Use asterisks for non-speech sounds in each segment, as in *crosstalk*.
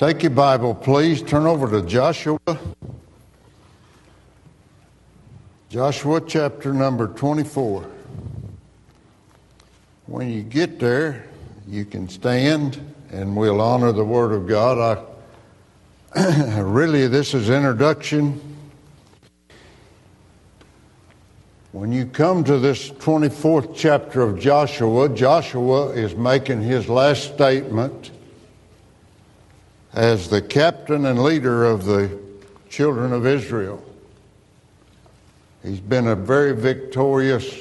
Take your Bible, please. Turn over to Joshua. Joshua chapter number 24. When you get there, you can stand and we'll honor the Word of God. I, *clears throat* really, this is introduction. When you come to this 24th chapter of Joshua, Joshua is making his last statement as the captain and leader of the children of Israel. He's been a very victorious,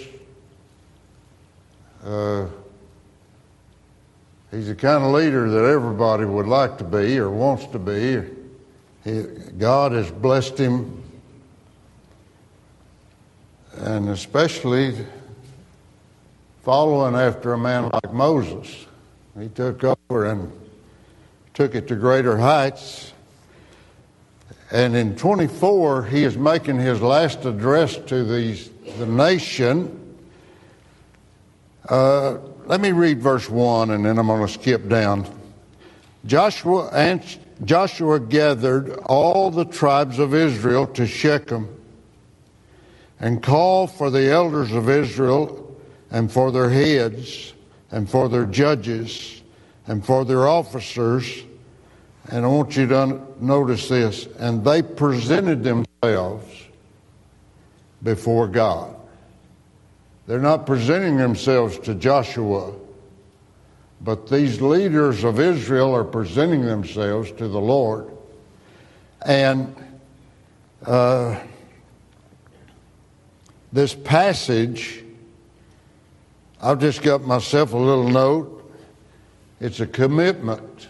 uh, he's the kind of leader that everybody would like to be or wants to be. He, God has blessed him, and especially following after a man like Moses. He took over and took it to greater heights. And in 24, he is making his last address to these, the nation. Uh, let me read verse 1 and then I'm going to skip down. Joshua, and Joshua gathered all the tribes of Israel to Shechem and called for the elders of Israel and for their heads and for their judges and for their officers and I want you to notice this. And they presented themselves before God. They're not presenting themselves to Joshua, but these leaders of Israel are presenting themselves to the Lord. And uh, this passage, I've just got myself a little note. It's a commitment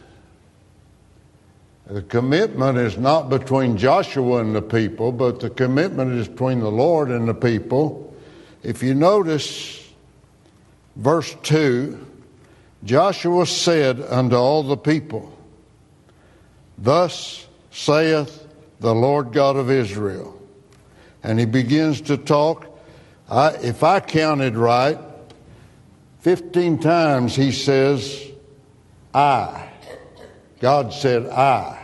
the commitment is not between Joshua and the people, but the commitment is between the Lord and the people. If you notice verse 2, Joshua said unto all the people, Thus saith the Lord God of Israel. And he begins to talk. I, if I counted right, 15 times he says, I. God said, I.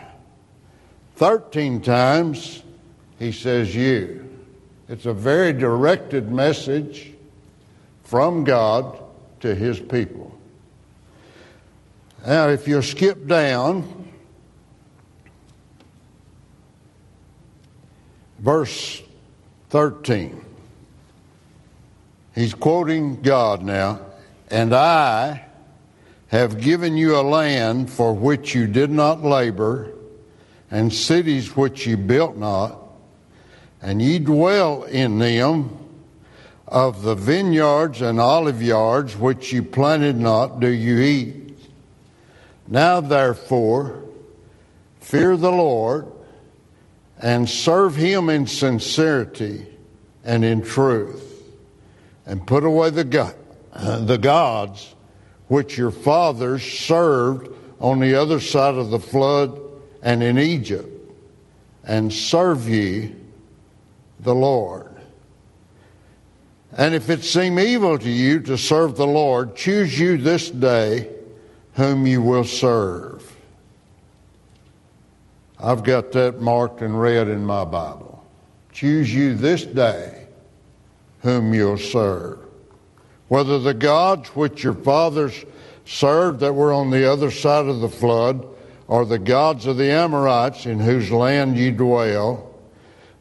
13 times he says you. It's a very directed message from God to his people. Now, if you skip down, verse 13, he's quoting God now, and I have given you a land for which you did not labor and cities which ye built not, and ye dwell in them. Of the vineyards and olive yards which ye planted not, do you eat. Now therefore, fear the Lord and serve him in sincerity and in truth, and put away the, God, *clears throat* the gods which your fathers served on the other side of the flood and in Egypt, and serve ye the Lord. And if it seem evil to you to serve the Lord, choose you this day whom you will serve. I've got that marked and read in my Bible. Choose you this day whom you'll serve. Whether the gods which your fathers served that were on the other side of the flood, are the gods of the Amorites in whose land ye dwell.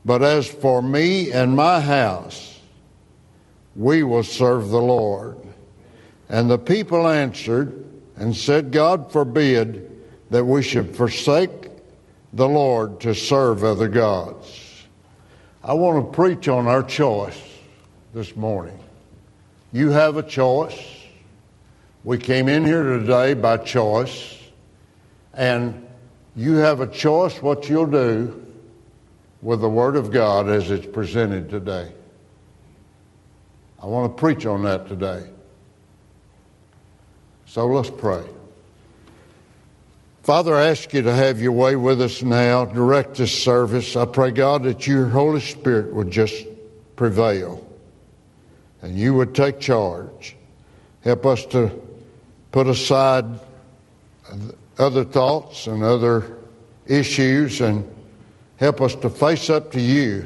But as for me and my house, we will serve the Lord. And the people answered and said, God forbid that we should forsake the Lord to serve other gods. I want to preach on our choice this morning. You have a choice. We came in here today by choice. And you have a choice what you'll do with the Word of God as it's presented today. I want to preach on that today. So let's pray. Father, I ask you to have your way with us now. Direct this service. I pray, God, that your Holy Spirit would just prevail and you would take charge. Help us to put aside other thoughts and other issues and help us to face up to you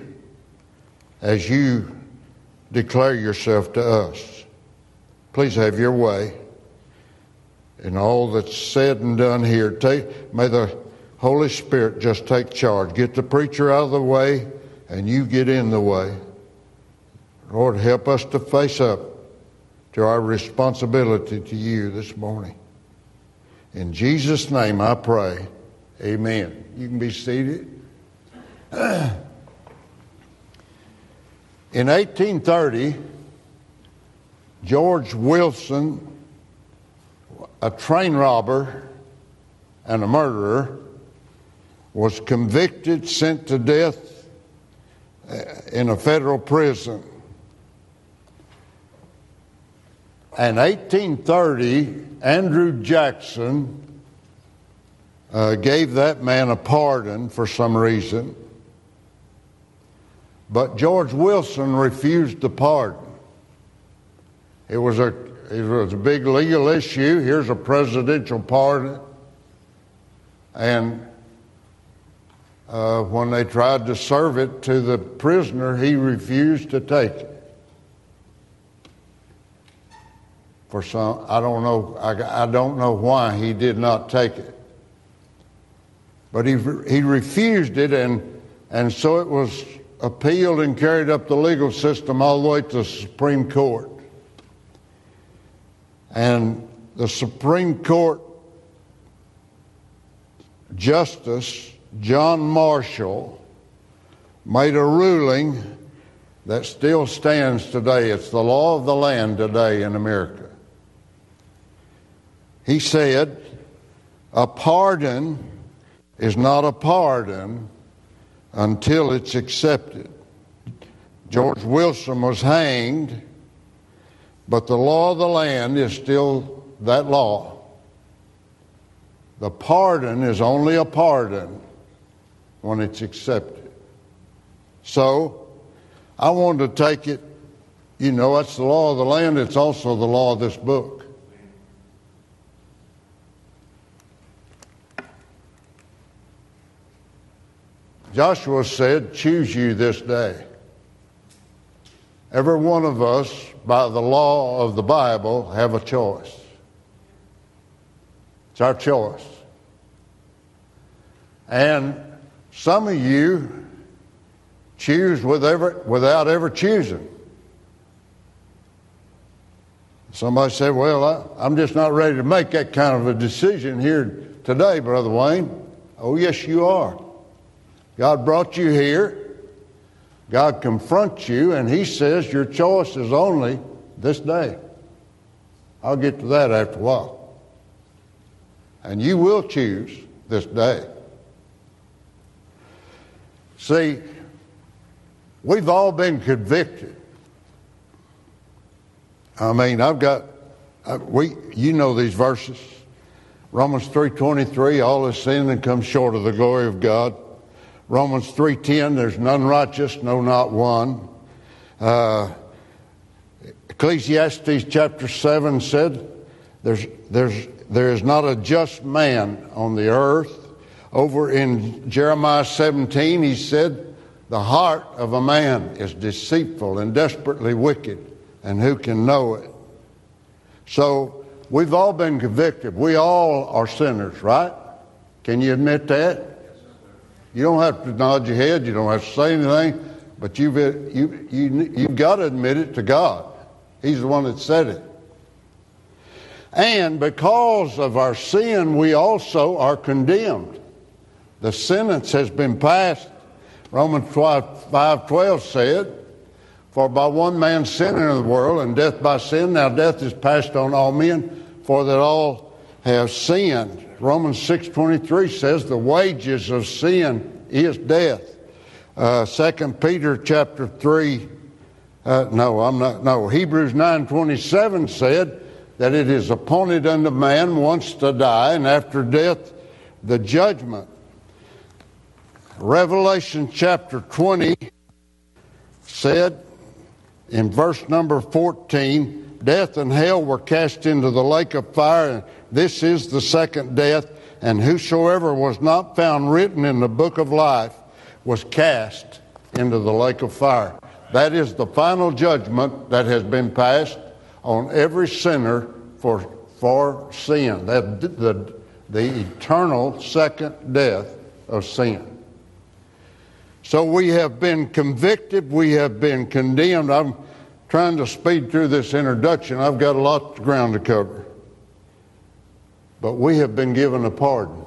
as you declare yourself to us. Please have your way in all that's said and done here. Take, may the Holy Spirit just take charge. Get the preacher out of the way and you get in the way. Lord, help us to face up to our responsibility to you this morning. In Jesus' name I pray. Amen. You can be seated. *clears throat* In 1830, George Wilson, a train robber and a murderer, was convicted, sent to death uh, in a federal prison. In 1830, Andrew Jackson uh, gave that man a pardon for some reason. But George Wilson refused the pardon. It was a it was a big legal issue. Here's a presidential pardon, and uh, when they tried to serve it to the prisoner, he refused to take it. For some, I don't know. I, I don't know why he did not take it, but he he refused it, and and so it was appealed and carried up the legal system all the way to the Supreme Court. And the Supreme Court Justice John Marshall made a ruling that still stands today. It's the law of the land today in America. He said, A pardon is not a pardon until it's accepted. George Wilson was hanged, but the law of the land is still that law. The pardon is only a pardon when it's accepted. So, I wanted to take it, you know, that's the law of the land, it's also the law of this book. Joshua said, Choose you this day. Every one of us, by the law of the Bible, have a choice. It's our choice. And some of you choose without ever choosing. Somebody said, Well, I, am just not ready to make that kind of a decision here today, Brother Wayne. Oh, yes, you are. God brought you here. God confronts you, and He says your choice is only this day. I'll get to that after a while. And you will choose this day. See, we've all been convicted. I mean, I've got, I, we, you know these verses. Romans 3.23, all is sin and comes short of the glory of God. Romans 3.10, there's none righteous, no, not one. Uh, Ecclesiastes chapter 7 said, there's, there's, there is not a just man on the earth. Over in Jeremiah 17, he said, the heart of a man is deceitful and desperately wicked, and who can know it? So, we've all been convicted. We all are sinners, right? Can you admit that? You don't have to nod your head. You don't have to say anything. But you've, uh, you, you, you've got to admit it to God. He's the one that said it. And because of our sin, we also are condemned. The sentence has been passed. Romans 5 12 said, For by one man sin into the world, and death by sin, now death is passed on all men, for that all have sinned. Romans 6.23 says the wages of sin is death. Uh, 2 Peter chapter 3, uh, no, I'm not, no, Hebrews 9.27 said that it is appointed unto man once to die, and after death, the judgment. Revelation chapter 20 said in verse number 14, death and hell were cast into the lake of fire, This is the second death, and whosoever was not found written in the book of life was cast into the lake of fire. That is the final judgment that has been passed on every sinner for, for sin. That, the, the eternal second death of sin. So we have been convicted, we have been condemned. I'm trying to speed through this introduction. I've got a lot of ground to cover. But we have been given a pardon.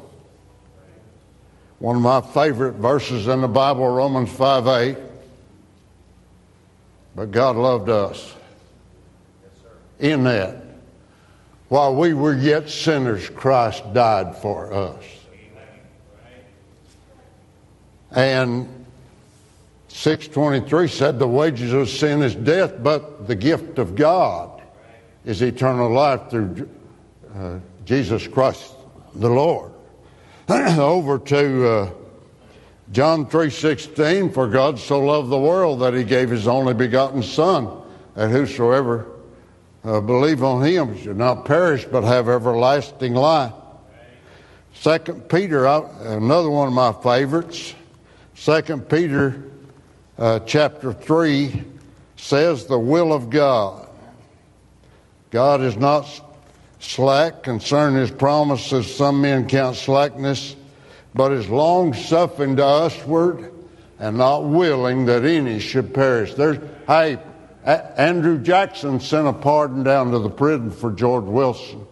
One of my favorite verses in the Bible, Romans 5 8. But God loved us in that. While we were yet sinners, Christ died for us. And 623 said the wages of sin is death, but the gift of God is eternal life through uh, Jesus Christ the Lord. *clears throat* Over to uh, John 3:16 for God so loved the world that he gave his only begotten son that whosoever uh, believe on him should not perish but have everlasting life. Second Peter, another one of my favorites. Second Peter uh, chapter 3 says the will of God. God is not slack concerning his promises. Some men count slackness, but is long suffering to usward and not willing that any should perish. There's, hey, a- Andrew Jackson sent a pardon down to the prison for George Wilson.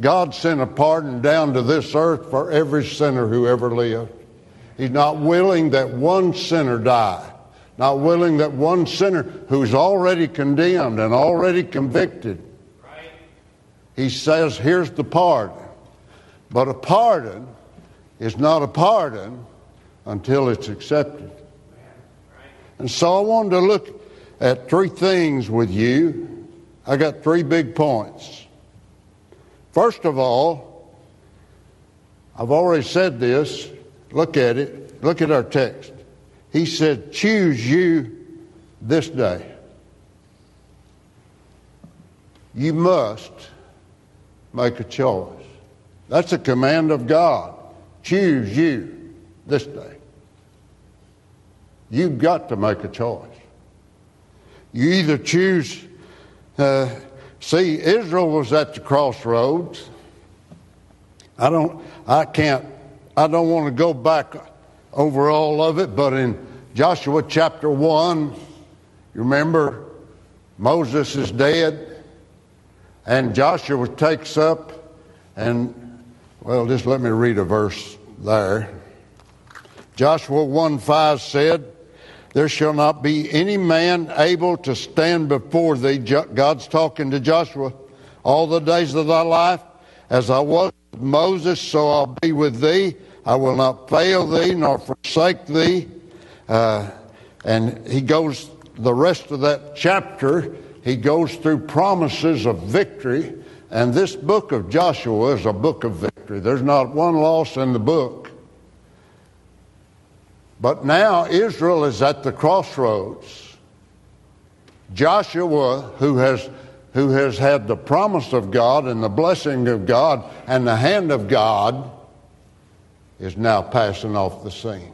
God sent a pardon down to this earth for every sinner who ever lived. He's not willing that one sinner die. Not willing that one sinner who's already condemned and already convicted. He says, here's the pardon. But a pardon is not a pardon until it's accepted. And so I wanted to look at three things with you. I got three big points. First of all, I've already said this. Look at it. Look at our text. He said, Choose you this day. You must make a choice. That's a command of God. Choose you this day. You've got to make a choice. You either choose, uh, see, Israel was at the crossroads. I don't, I can't, I don't want to go back over all of it, but in Joshua chapter 1, you remember Moses is dead, and Joshua takes up, and, well, just let me read a verse there. Joshua 1 5 said, There shall not be any man able to stand before thee. God's talking to Joshua all the days of thy life. As I was with Moses, so I'll be with thee. I will not fail thee nor forsake thee. Uh, and he goes, the rest of that chapter, he goes through promises of victory. And this book of Joshua is a book of victory. There's not one loss in the book. But now Israel is at the crossroads. Joshua, who has, who has had the promise of God and the blessing of God and the hand of God, is now passing off the scene.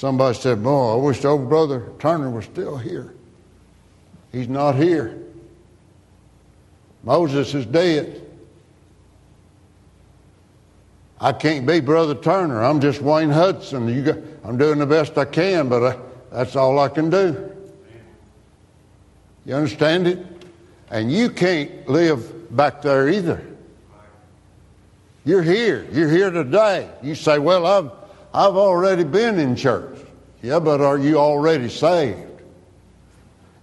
Somebody said, Boy, I wish old brother Turner was still here. He's not here. Moses is dead. I can't be Brother Turner. I'm just Wayne Hudson. Got, I'm doing the best I can, but I, that's all I can do. You understand it? And you can't live back there either. You're here. You're here today. You say, Well, I've, I've already been in church. Yeah, but are you already saved?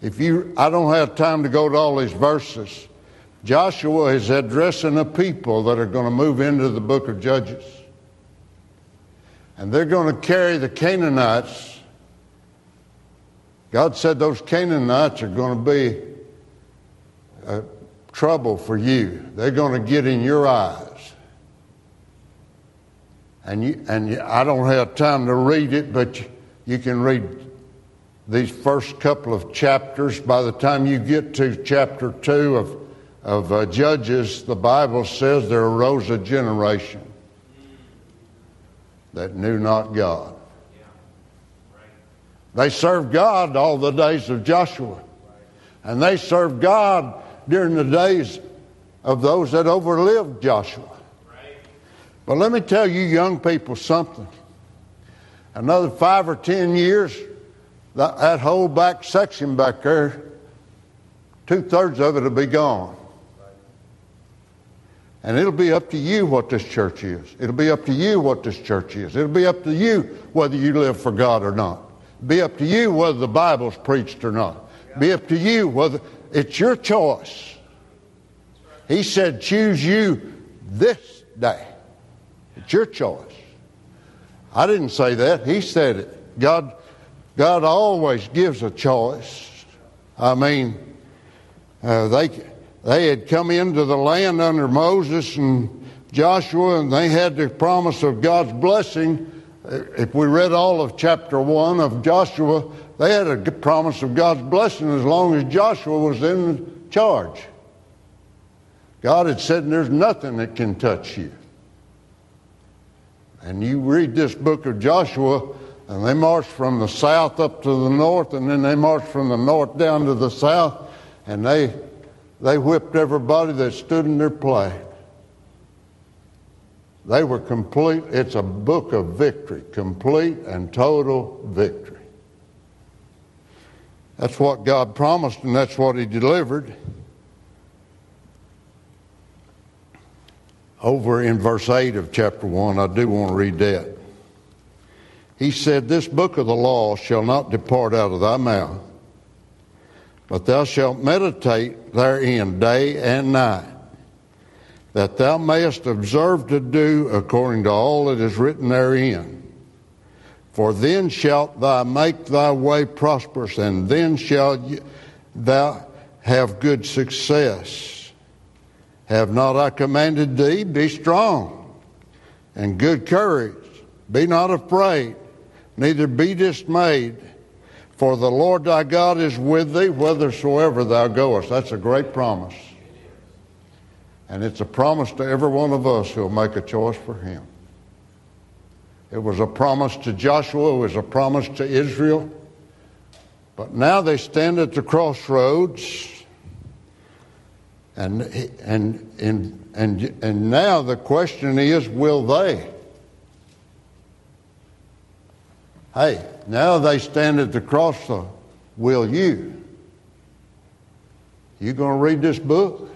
If you, I don't have time to go to all these verses. Joshua is addressing a people that are going to move into the book of Judges. And they're going to carry the Canaanites. God said those Canaanites are going to be uh, trouble for you. They're going to get in your eyes. And, you, and I don't have time to read it, but you, you can read these first couple of chapters. By the time you get to chapter 2 of of uh, Judges, the Bible says there arose a generation that knew not God. They served God all the days of Joshua. And they served God during the days of those that overlived Joshua. But let me tell you, young people, something. Another five or ten years, that, that whole back section back there, two thirds of it will be gone. And it'll be up to you what this church is. It'll be up to you what this church is. It'll be up to you whether you live for God or not. It'll be up to you whether the Bible's preached or not. It'll be up to you whether it's your choice. He said, choose you this day. It's your choice. I didn't say that. He said it. God, God always gives a choice. I mean, uh, they they had come into the land under Moses and Joshua, and they had the promise of God's blessing. If we read all of chapter one of Joshua, they had a promise of God's blessing as long as Joshua was in charge. God had said, There's nothing that can touch you. And you read this book of Joshua, and they marched from the south up to the north, and then they marched from the north down to the south, and they, they whipped everybody that stood in their place. They were complete, it's a book of victory, complete and total victory. That's what God promised, and that's what He delivered. Over in verse 8 of chapter 1, I do want to read that. He said, This book of the law shall not depart out of thy mouth, but thou shalt meditate therein day and night, that thou mayest observe to do according to all that is written therein. For then shalt thou make thy way prosperous, and then shalt thou have good success. Have not I commanded thee? Be strong and good courage. Be not afraid, neither be dismayed. For the Lord thy God is with thee whithersoever thou goest. That's a great promise. And it's a promise to every one of us who'll make a choice for him. It was a promise to Joshua, it was a promise to Israel. But now they stand at the crossroads and, and, and, and, and now the question is will they? Hey, now they stand at the crossroads. Will you? You going to read this book?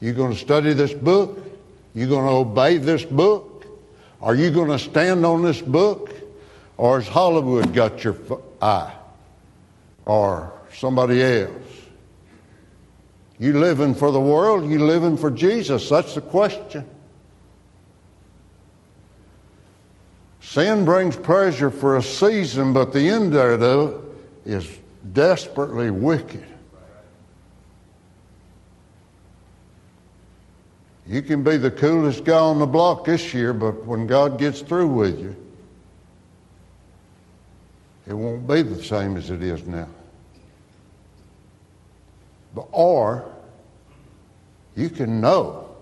You going to study this book? You going to obey this book? Are you going to stand on this book? Or has Hollywood got your eye? Or somebody else? You living for the world? You living for Jesus? That's the question. Sin brings pleasure for a season, but the end of is desperately wicked. You can be the coolest guy on the block this year, but when God gets through with you, it won't be the same as it is now. Or you can know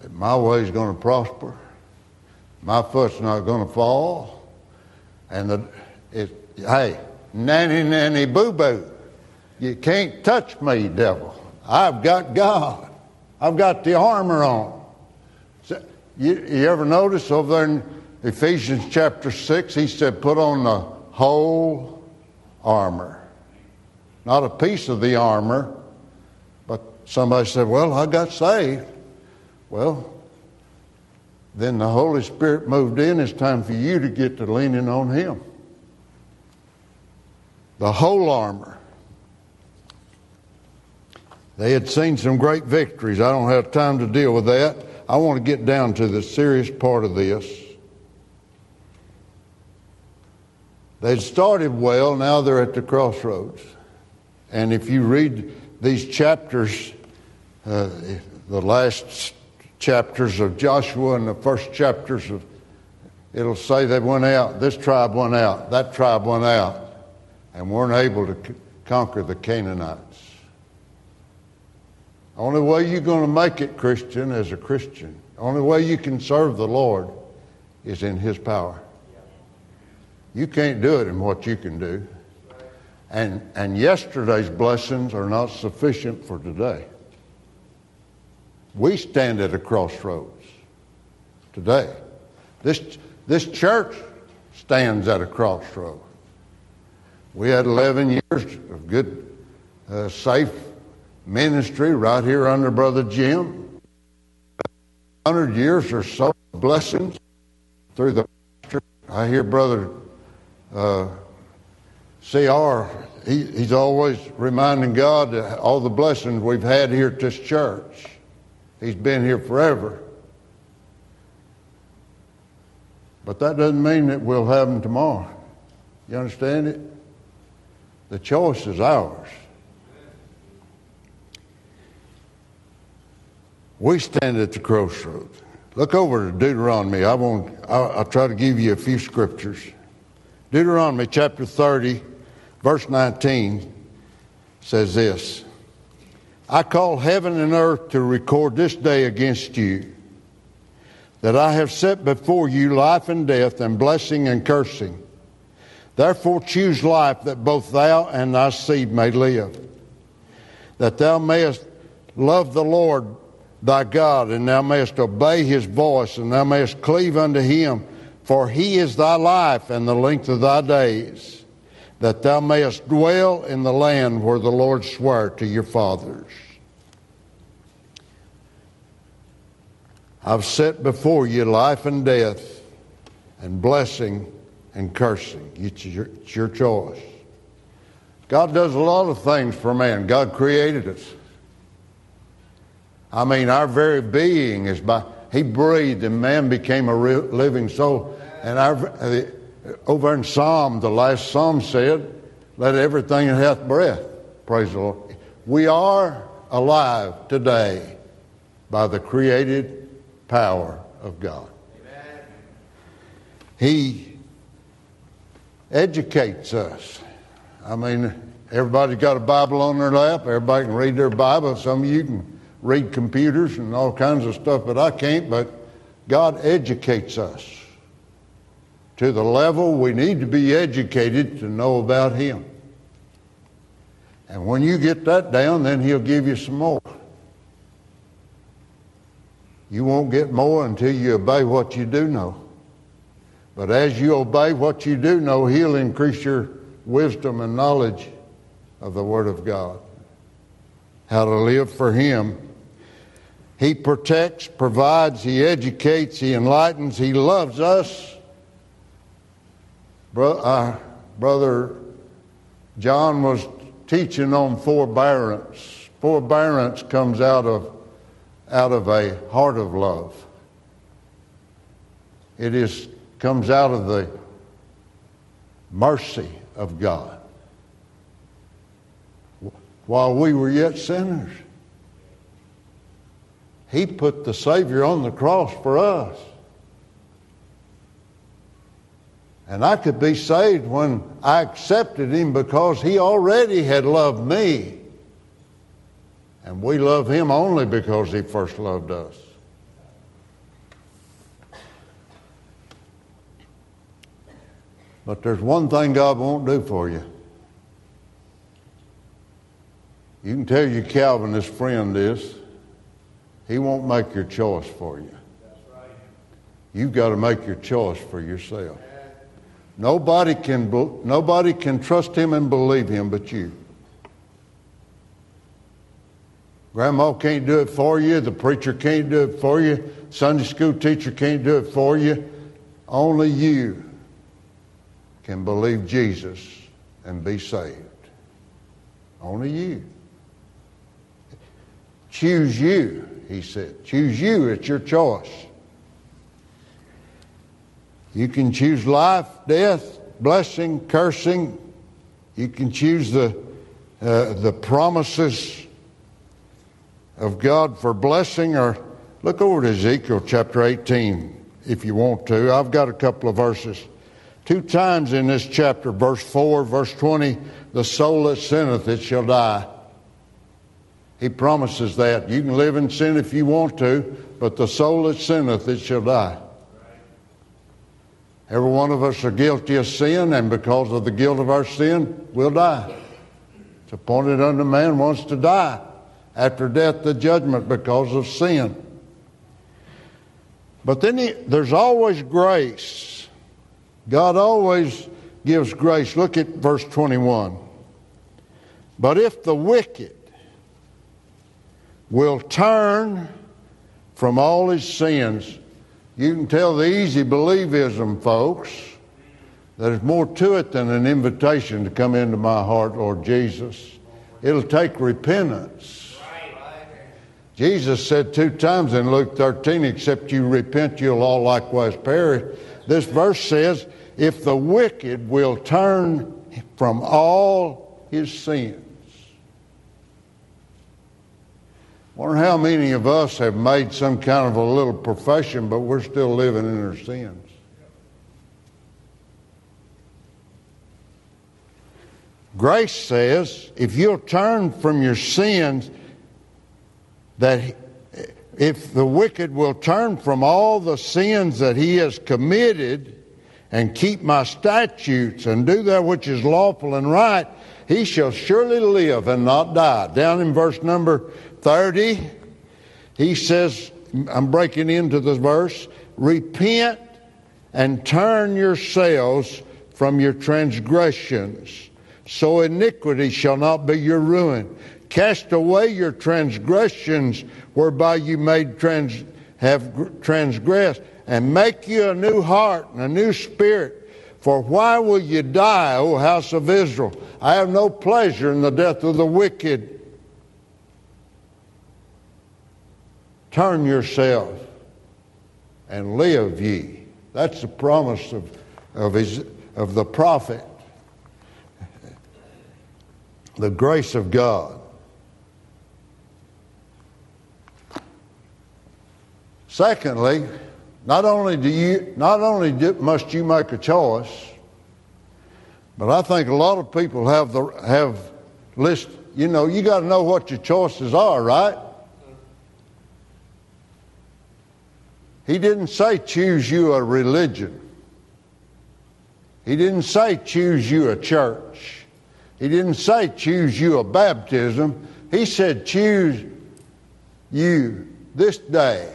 that my way is going to prosper, my foot's not going to fall, and the, it, hey, nanny, nanny, boo boo, you can't touch me, devil. I've got God. I've got the armor on. So, you, you ever notice over there in Ephesians chapter 6, he said, put on the whole armor not a piece of the armor. But somebody said, Well, I got saved. Well, then the Holy Spirit moved in. It's time for you to get to leaning on Him. The whole armor. They had seen some great victories. I don't have time to deal with that. I want to get down to the serious part of this. They'd started well, now they're at the crossroads. And if you read these chapters, uh, the last chapters of Joshua and the first chapters of, it'll say they went out, this tribe went out, that tribe went out, and weren't able to c- conquer the Canaanites. Only way you're going to make it, Christian, as a Christian, only way you can serve the Lord is in His power. You can't do it in what you can do. And, and yesterday's blessings are not sufficient for today. We stand at a crossroads today. This, this church stands at a crossroad. We had 11 years of good, uh, safe ministry right here under Brother Jim. 100 years or so of blessings through the. I hear Brother uh, CR, he, he's always reminding God all the blessings we've had here at this church. He's been here forever. But that doesn't mean that we'll have them tomorrow. You understand it? The choice is ours. We stand at the crossroads. Look over to Deuteronomy. I won't. I'll, I'll try to give you a few scriptures. Deuteronomy chapter 30, verse 19 says this I call heaven and earth to record this day against you that I have set before you life and death, and blessing and cursing. Therefore choose life that both thou and thy seed may live, that thou mayest love the Lord thy God, and thou mayest obey his voice, and thou mayest cleave unto him, for he is thy life and the length of thy days, that thou mayest dwell in the land where the Lord sware to your fathers. I've set before you life and death, and blessing and cursing. It's your, it's your choice. God does a lot of things for man. God created us. I mean, our very being is by, He breathed and man became a living soul. And our, over in Psalm, the last Psalm said, Let everything that hath breath praise the Lord. We are alive today by the created power of God. Amen. He educates us. I mean, everybody's got a Bible on their lap. Everybody can read their Bible. Some of you can read computers and all kinds of stuff, but I can't. But God educates us to the level we need to be educated to know about Him. And when you get that down, then He'll give you some more. You won't get more until you obey what you do know. But as you obey what you do know, He'll increase your wisdom and knowledge of the Word of God. How to live for Him. He protects, provides, He educates, He enlightens, He loves us. Bro- uh, Brother John was teaching on forbearance. Forbearance comes out of out of a heart of love. It is, comes out of the mercy of God. While we were yet sinners, He put the Savior on the cross for us. And I could be saved when I accepted Him because He already had loved me. And we love him only because he first loved us. But there's one thing God won't do for you. You can tell your Calvinist friend this. He won't make your choice for you. You've got to make your choice for yourself. Nobody can, nobody can trust him and believe him but you. Grandma can't do it for you. The preacher can't do it for you. Sunday school teacher can't do it for you. Only you can believe Jesus and be saved. Only you. Choose you, he said. Choose you. It's your choice. You can choose life, death, blessing, cursing. You can choose the, uh, the promises of God for blessing, or look over to Ezekiel chapter 18 if you want to. I've got a couple of verses. Two times in this chapter, verse 4, verse 20, the soul that sinneth, it shall die. He promises that. You can live in sin if you want to, but the soul that sinneth, it shall die. Every one of us are guilty of sin, and because of the guilt of our sin, we'll die. It's appointed unto man once to die. After death, the judgment because of sin. But then he, there's always grace. God always gives grace. Look at verse 21. But if the wicked will turn from all his sins, you can tell the easy believism, folks, that there's more to it than an invitation to come into my heart, Lord Jesus. It'll take repentance. Jesus said two times in Luke 13, except you repent, you'll all likewise perish. This verse says, if the wicked will turn from all his sins. Wonder how many of us have made some kind of a little profession, but we're still living in our sins. Grace says, if you'll turn from your sins, that if the wicked will turn from all the sins that he has committed and keep my statutes and do that which is lawful and right, he shall surely live and not die. Down in verse number 30, he says, I'm breaking into this verse, repent and turn yourselves from your transgressions, so iniquity shall not be your ruin. Cast away your transgressions whereby you made trans, have transgressed, and make you a new heart and a new spirit. For why will you die, O house of Israel? I have no pleasure in the death of the wicked Turn yourself and live ye. That's the promise of, of, his, of the prophet. The grace of God. Secondly, not only do you not only do, must you make a choice, but I think a lot of people have the have list. You know, you got to know what your choices are, right? He didn't say choose you a religion. He didn't say choose you a church. He didn't say choose you a baptism. He said choose you this day.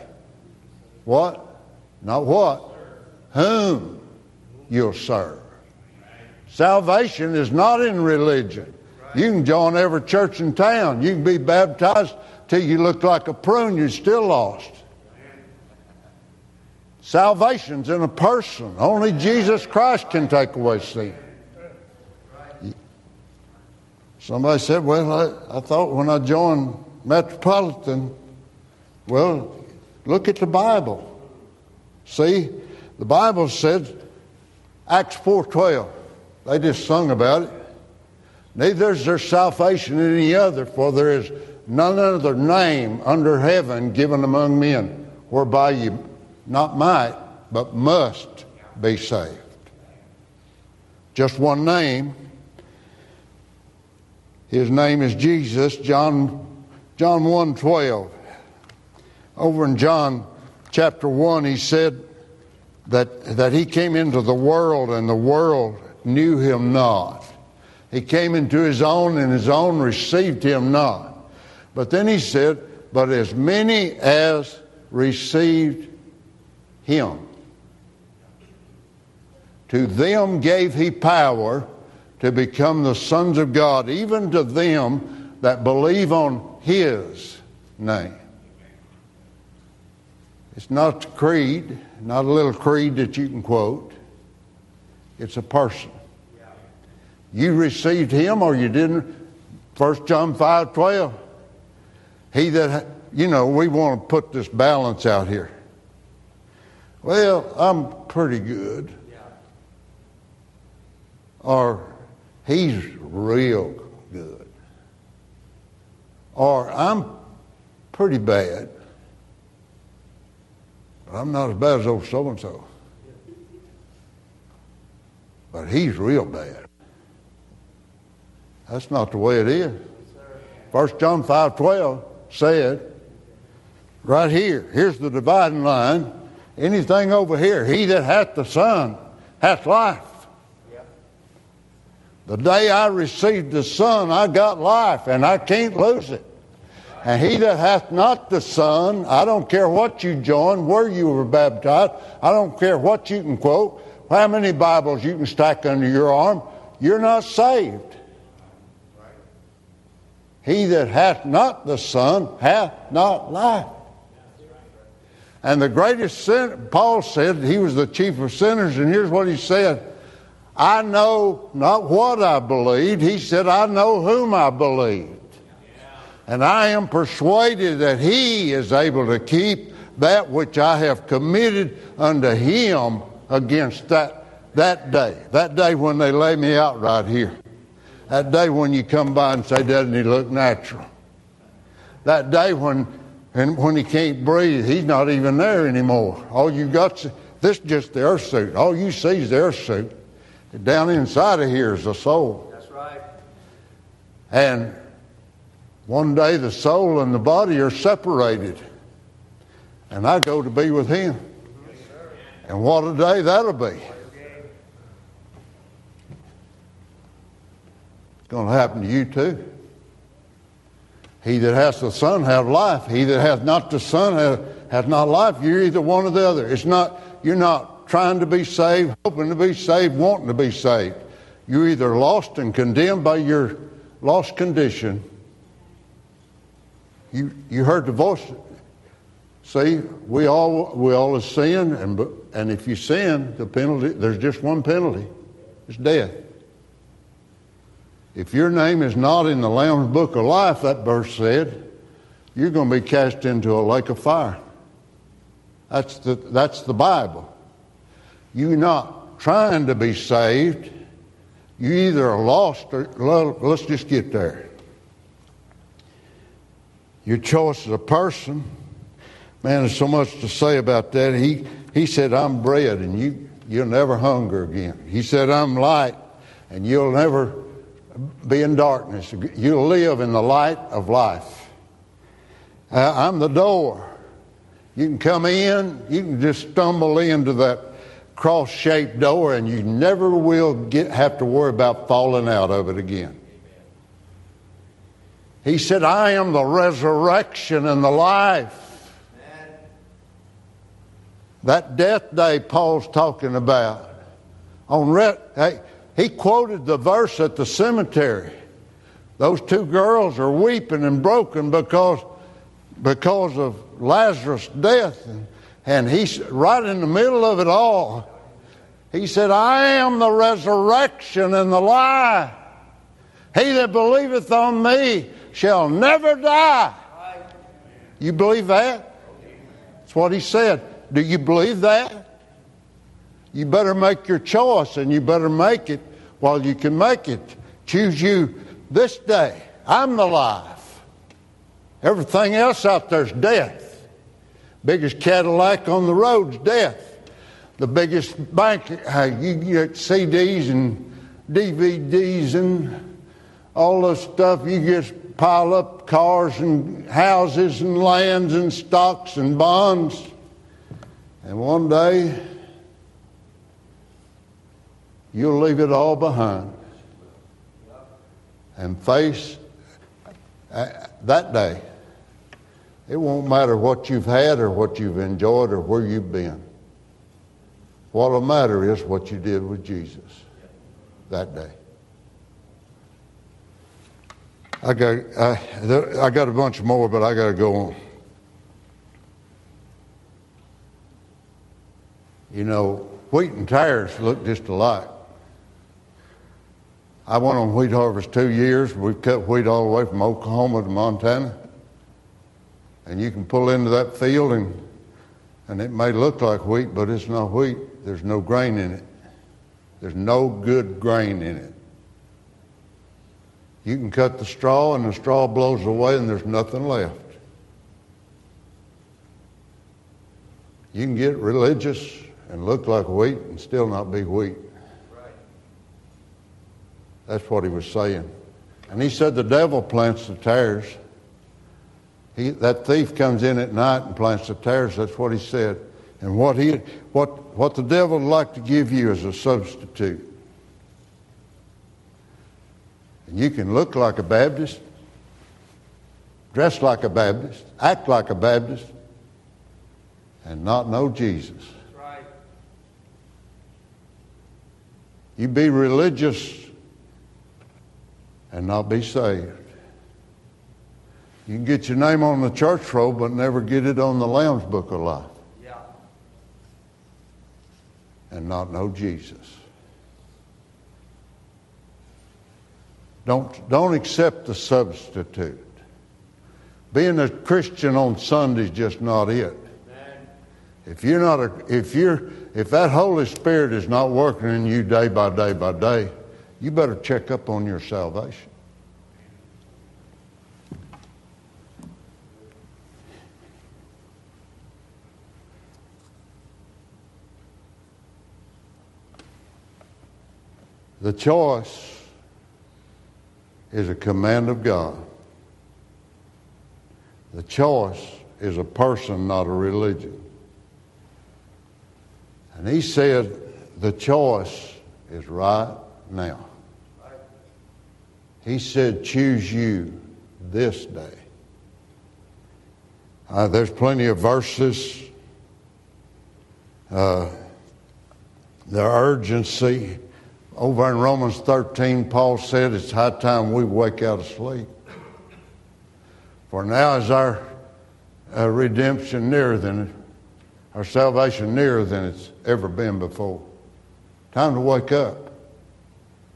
What? Not what? Whom you'll serve. Salvation is not in religion. You can join every church in town. You can be baptized till you look like a prune, you're still lost. Salvation's in a person. Only Jesus Christ can take away sin. Somebody said, Well, I, I thought when I joined Metropolitan, well, look at the Bible. See, the Bible says, Acts 4.12, they just sung about it. Neither is there salvation in any other, for there is none other name under heaven given among men whereby you not might, but must be saved. Just one name. His name is Jesus, John, John 1 12. Over in John chapter 1, he said that, that he came into the world and the world knew him not. He came into his own and his own received him not. But then he said, But as many as received him. To them gave he power to become the sons of God, even to them that believe on his name. It's not a creed, not a little creed that you can quote. It's a person. You received him or you didn't. 1 John 5 12. He that, you know, we want to put this balance out here. Well, I'm pretty good. Or he's real good. Or I'm pretty bad. But I'm not as bad as old so and so. But he's real bad. That's not the way it is. First John 5 12 said, right here, here's the dividing line. Anything over here, he that hath the Son hath life. The day I received the Son, I got life, and I can't lose it. And he that hath not the Son, I don't care what you join, where you were baptized, I don't care what you can quote, how many Bibles you can stack under your arm, you're not saved. He that hath not the Son hath not life. And the greatest sin, Paul said he was the chief of sinners, and here's what he said I know not what I believed. He said, I know whom I believed. And I am persuaded that he is able to keep that which I have committed unto him against that, that day. That day when they lay me out right here. That day when you come by and say, Doesn't he look natural? That day when and when he can't breathe, he's not even there anymore. All you got, this is just the earth suit. All you see is the earth suit. Down inside of here is the soul. That's right. And one day the soul and the body are separated. And I go to be with him. And what a day that'll be. It's going to happen to you too. He that hath the Son hath life. He that hath not the Son hath, hath not life. You're either one or the other. It's not, you're not trying to be saved, hoping to be saved, wanting to be saved. You're either lost and condemned by your lost condition. You, you heard the voice. See, we all we all have sinned, and and if you sin, the penalty there's just one penalty, it's death. If your name is not in the Lamb's book of life, that verse said, you're going to be cast into a lake of fire. That's the, that's the Bible. You're not trying to be saved. You either are lost or, let's just get there. Your choice as a person, man, there's so much to say about that. He, he said, I'm bread and you, you'll never hunger again. He said, I'm light and you'll never be in darkness. You'll live in the light of life. Uh, I'm the door. You can come in, you can just stumble into that cross shaped door, and you never will get, have to worry about falling out of it again. He said, I am the resurrection and the life. That death day Paul's talking about. On re- hey, he quoted the verse at the cemetery. Those two girls are weeping and broken because, because of Lazarus' death. And, and he's right in the middle of it all. He said, I am the resurrection and the life. He that believeth on me shall never die. You believe that? That's what he said. Do you believe that? You better make your choice and you better make it while you can make it. Choose you this day. I'm the life. Everything else out there's death. Biggest Cadillac on the road's death. The biggest bank, uh, you get CDs and DVDs and all the stuff. You just pile up cars and houses and lands and stocks and bonds. And one day, You'll leave it all behind and face uh, that day. It won't matter what you've had or what you've enjoyed or where you've been. What'll matter is what you did with Jesus that day. I got, I, I got a bunch more, but I got to go on. You know, wheat and tares look just alike. I went on wheat harvest two years. We've cut wheat all the way from Oklahoma to Montana. And you can pull into that field and, and it may look like wheat, but it's not wheat. There's no grain in it. There's no good grain in it. You can cut the straw and the straw blows away and there's nothing left. You can get religious and look like wheat and still not be wheat. That's what he was saying. And he said the devil plants the tares. He, that thief comes in at night and plants the tares. That's what he said. And what, he, what, what the devil would like to give you is a substitute. And you can look like a Baptist, dress like a Baptist, act like a Baptist, and not know Jesus. Right. You be religious and not be saved. You can get your name on the church roll, but never get it on the Lamb's Book of Life Yeah. and not know Jesus. Don't, don't accept the substitute. Being a Christian on Sunday is just not it. Amen. If you're not a, if you're, if that Holy Spirit is not working in you day by day by day, you better check up on your salvation. The choice is a command of God. The choice is a person, not a religion. And he said, the choice is right now. He said, choose you this day. Uh, there's plenty of verses. Uh, the urgency. Over in Romans 13, Paul said, It's high time we wake out of sleep. For now is our uh, redemption nearer than, our salvation nearer than it's ever been before. Time to wake up.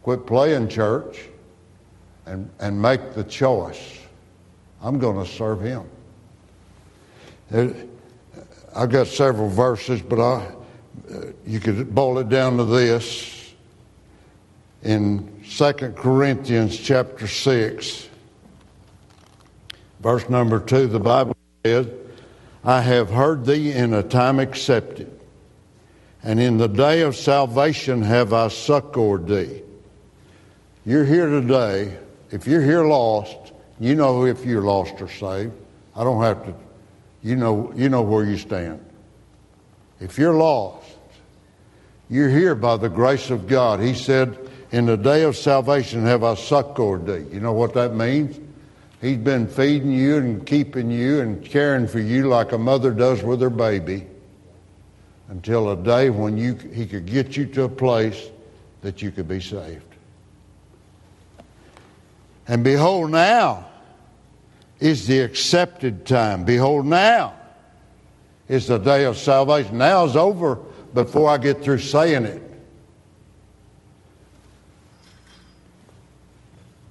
Quit playing church and, and make the choice. I'm going to serve Him. There- I've got several verses, but I, uh, you could boil it down to this. In 2 Corinthians chapter 6, verse number 2, the Bible says, I have heard thee in a time accepted, and in the day of salvation have I succored thee. You're here today. If you're here lost, you know if you're lost or saved. I don't have to. You know, you know where you stand. If you're lost, you're here by the grace of God. He said, In the day of salvation have I succored thee. You know what that means? He's been feeding you and keeping you and caring for you like a mother does with her baby until a day when you, he could get you to a place that you could be saved. And behold, now is the accepted time. Behold, now is the day of salvation. Now is over before I get through saying it.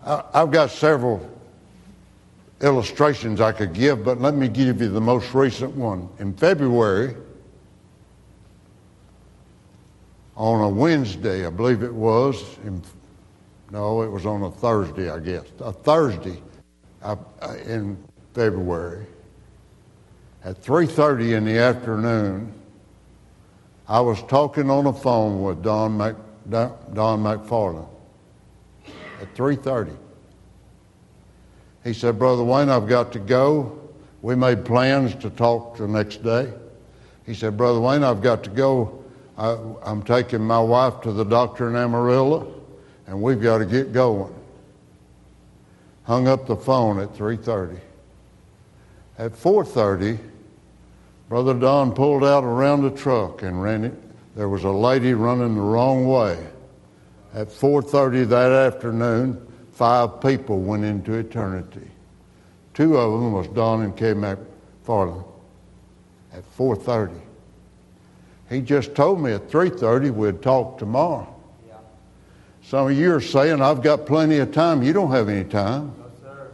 I've got several illustrations I could give, but let me give you the most recent one. In February, on a Wednesday, I believe it was, in, no, it was on a Thursday, I guess, a Thursday in February, at 3.30 in the afternoon, I was talking on the phone with Don, Mc, Don, McFarland at 3.30. He said, Brother Wayne, I've got to go. We made plans to talk the next day. He said, Brother Wayne, I've got to go. I, I'm taking my wife to the doctor in Amarillo, and we've got to get going. Hung up the phone at 3.30. At 4.30, Brother Don pulled out around the truck and ran it. There was a lady running the wrong way. At 4.30 that afternoon, five people went into eternity. Two of them was Don and Kay McFarland at 4.30. He just told me at 3.30 we'd talk tomorrow. Some of you are saying, I've got plenty of time. You don't have any time. No, sir.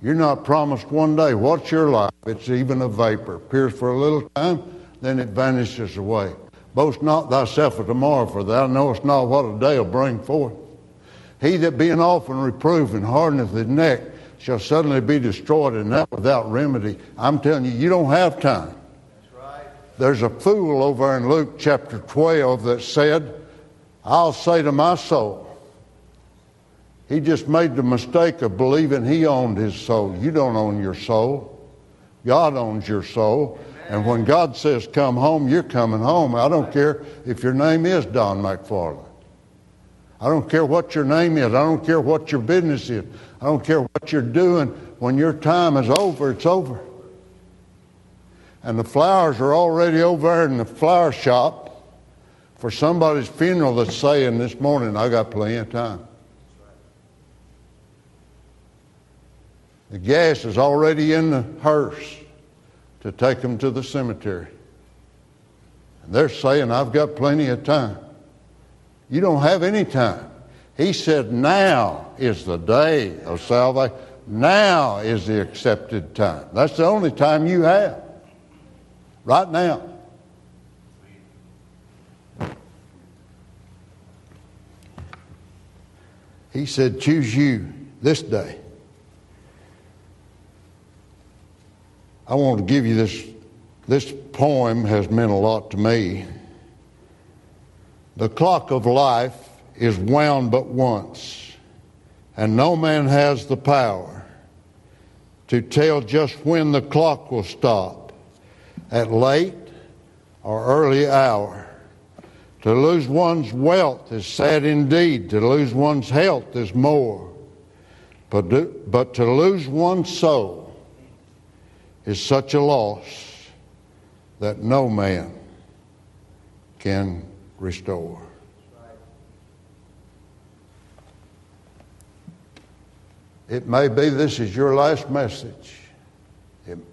You're not promised one day. What's your life? It's even a vapor. Appears for a little time, then it vanishes away. Boast not thyself of tomorrow, for thou knowest not what a day will bring forth. He that being often reproved and hardeneth his neck shall suddenly be destroyed, and that without remedy. I'm telling you, you don't have time. That's right. There's a fool over in Luke chapter 12 that said, I'll say to my soul, He just made the mistake of believing he owned his soul. You don't own your soul. God owns your soul. And when God says come home, you're coming home. I don't care if your name is Don McFarland. I don't care what your name is. I don't care what your business is. I don't care what you're doing. When your time is over, it's over. And the flowers are already over in the flower shop for somebody's funeral that's saying this morning, I got plenty of time. The gas is already in the hearse to take them to the cemetery. And they're saying, I've got plenty of time. You don't have any time. He said, Now is the day of salvation. Now is the accepted time. That's the only time you have. Right now. He said, Choose you this day. I want to give you this. This poem has meant a lot to me. The clock of life is wound but once, and no man has the power to tell just when the clock will stop, at late or early hour. To lose one's wealth is sad indeed. To lose one's health is more. But but to lose one's soul is such a loss that no man can restore. It may be this is your last message.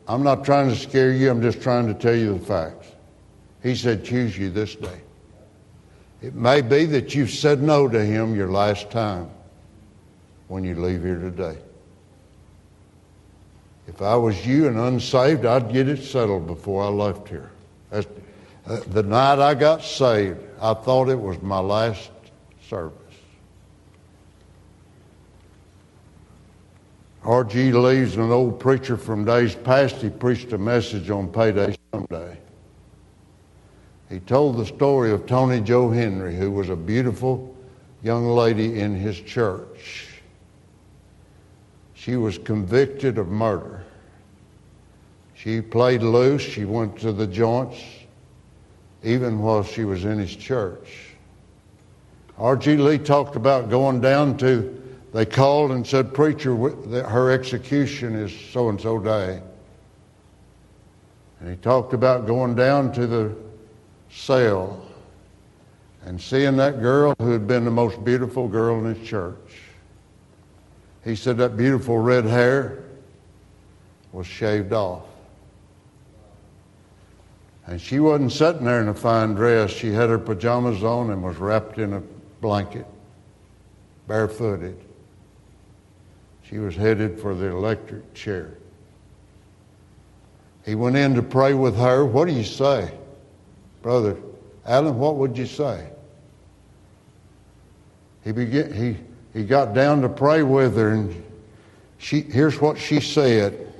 I'm not trying to scare you, I'm just trying to tell you the facts. He said, Choose you this day. It may be that you've said no to Him your last time when you leave here today. If I was you and unsaved, I'd get it settled before I left here. That's, uh, the night I got saved, I thought it was my last service. R.G. Lee's an old preacher from days past. He preached a message on payday someday. He told the story of Toni Jo Henry, who was a beautiful young lady in his church. She was convicted of murder. She played loose. She went to the joints, even while she was in his church. R.G. Lee talked about going down to they called and said, Preacher, her execution is so and so day. And he talked about going down to the cell and seeing that girl who had been the most beautiful girl in his church. He said that beautiful red hair was shaved off. And she wasn't sitting there in a fine dress. She had her pajamas on and was wrapped in a blanket, barefooted. She was headed for the electric chair. He went in to pray with her. What do you say? Brother Alan, what would you say? He, began, he, he got down to pray with her, and she, here's what she said.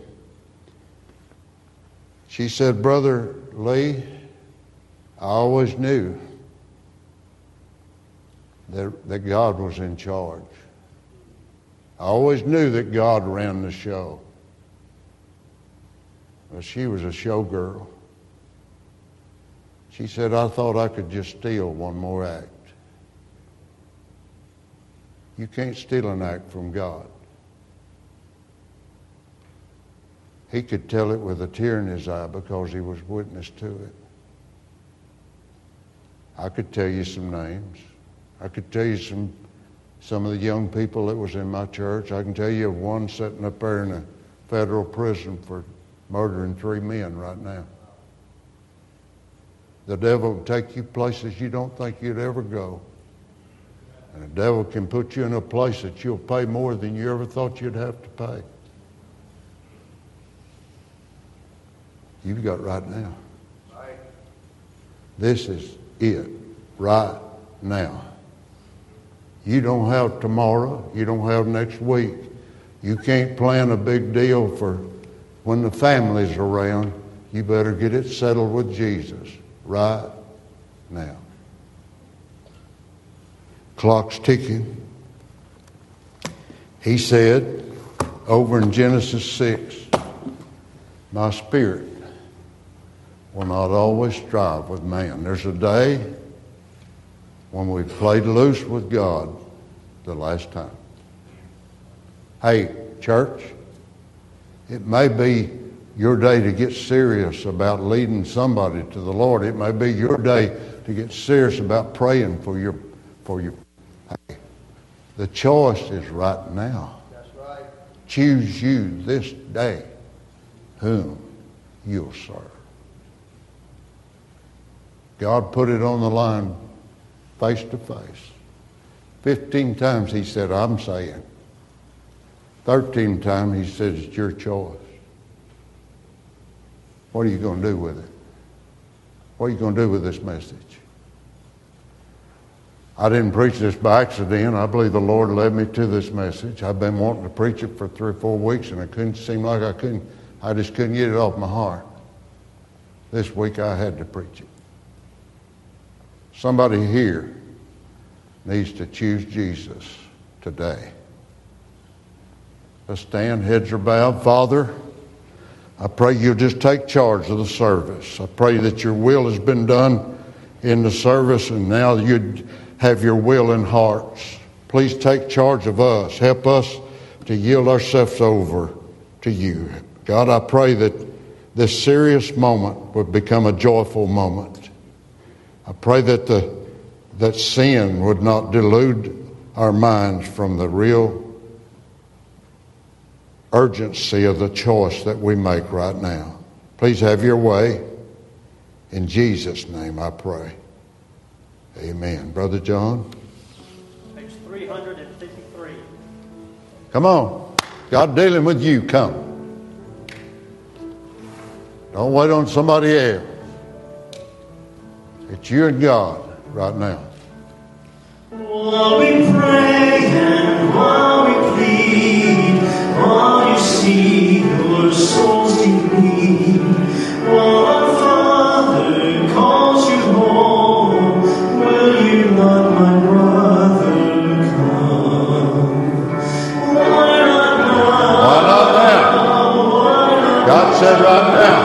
She said, Brother Lee, I always knew that, that God was in charge. I always knew that God ran the show. But she was a showgirl. She said, I thought I could just steal one more act. You can't steal an act from God. He could tell it with a tear in his eye because he was witness to it. I could tell you some names. I could tell you some some of the young people that was in my church. I can tell you of one sitting up there in a federal prison for murdering three men right now. The devil will take you places you don't think you'd ever go. And the devil can put you in a place that you'll pay more than you ever thought you'd have to pay. You've got right now. This is it, right now. You don't have tomorrow. You don't have next week. You can't plan a big deal for when the family's around. You better get it settled with Jesus right now. Clock's ticking. He said over in Genesis 6, My spirit will not always strive with man. There's a day when we played loose with God the last time. Hey, church, it may be your day to get serious about leading somebody to the Lord. It may be your day to get serious about praying for your for your. Hey, the choice is right now. That's right. Choose you this day whom you'll serve. God put it on the line face to face. Fifteen times he said, I'm saying. Thirteen times he said, it's your choice. What are you going to do with it? What are you going to do with this message? I didn't preach this by accident. I believe the Lord led me to this message. I've been wanting to preach it for three or four weeks, and it couldn't seem like I couldn't. I just couldn't get it off my heart. This week I had to preach it. Somebody here needs to choose Jesus today. Let's stand, heads are bowed. Father, I pray you'll just take charge of the service. I pray that your will has been done in the service, and now you'd have your will in hearts. Please take charge of us. Help us to yield ourselves over to you. God, I pray that this serious moment would become a joyful moment. I pray that the that sin would not delude our minds from the real urgency of the choice that we make right now. Please have your way. In Jesus' name I pray. Amen. Brother John? Page 353. Come on. God dealing with you. Come. Don't wait on somebody else. It's you and God right now. While we pray see your souls deplete, while our Father calls you home, will you not, my brother, come? Why not now? God said right now.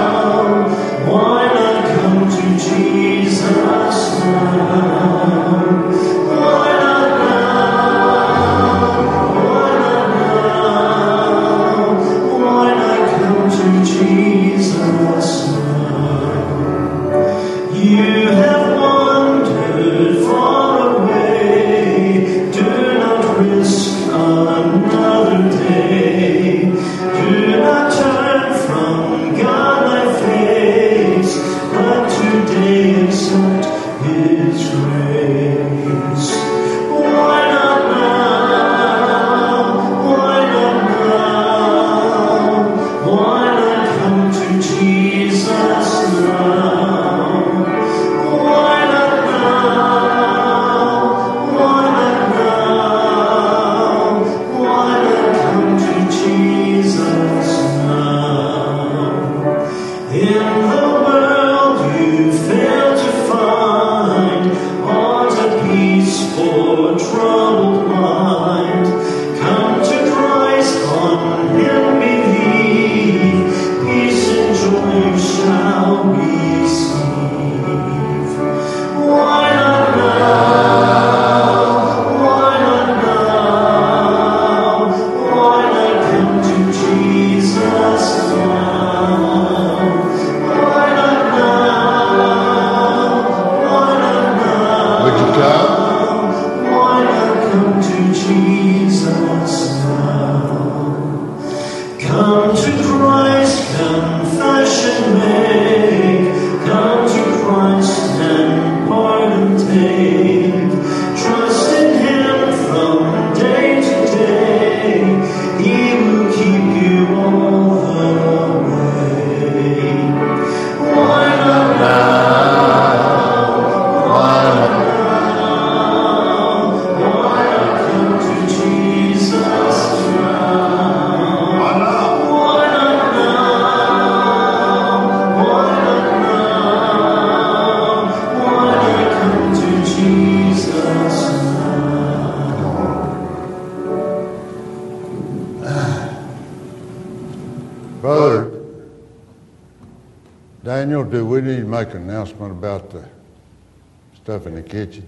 His grace. Need to make an announcement about the stuff in the kitchen.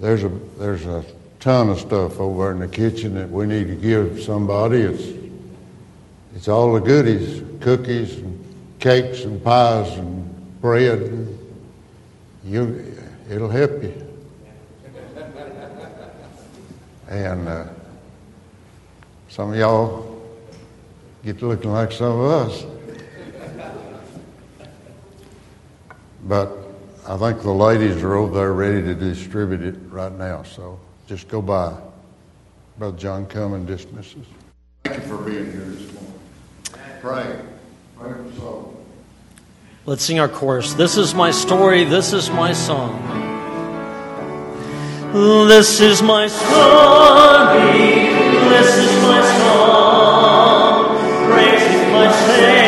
There's a, there's a ton of stuff over in the kitchen that we need to give somebody. It's, it's all the goodies, cookies and cakes and pies and bread. And you, it'll help you. And uh, some of y'all get looking like some of us. But I think the ladies are over there ready to distribute it right now. So just go by. Brother John, come and dismiss us. Thank you for being here this morning. Pray. Pray for soul. Let's sing our chorus. This is my story. This is my song. This is my story. This is my song. Praising my Savior.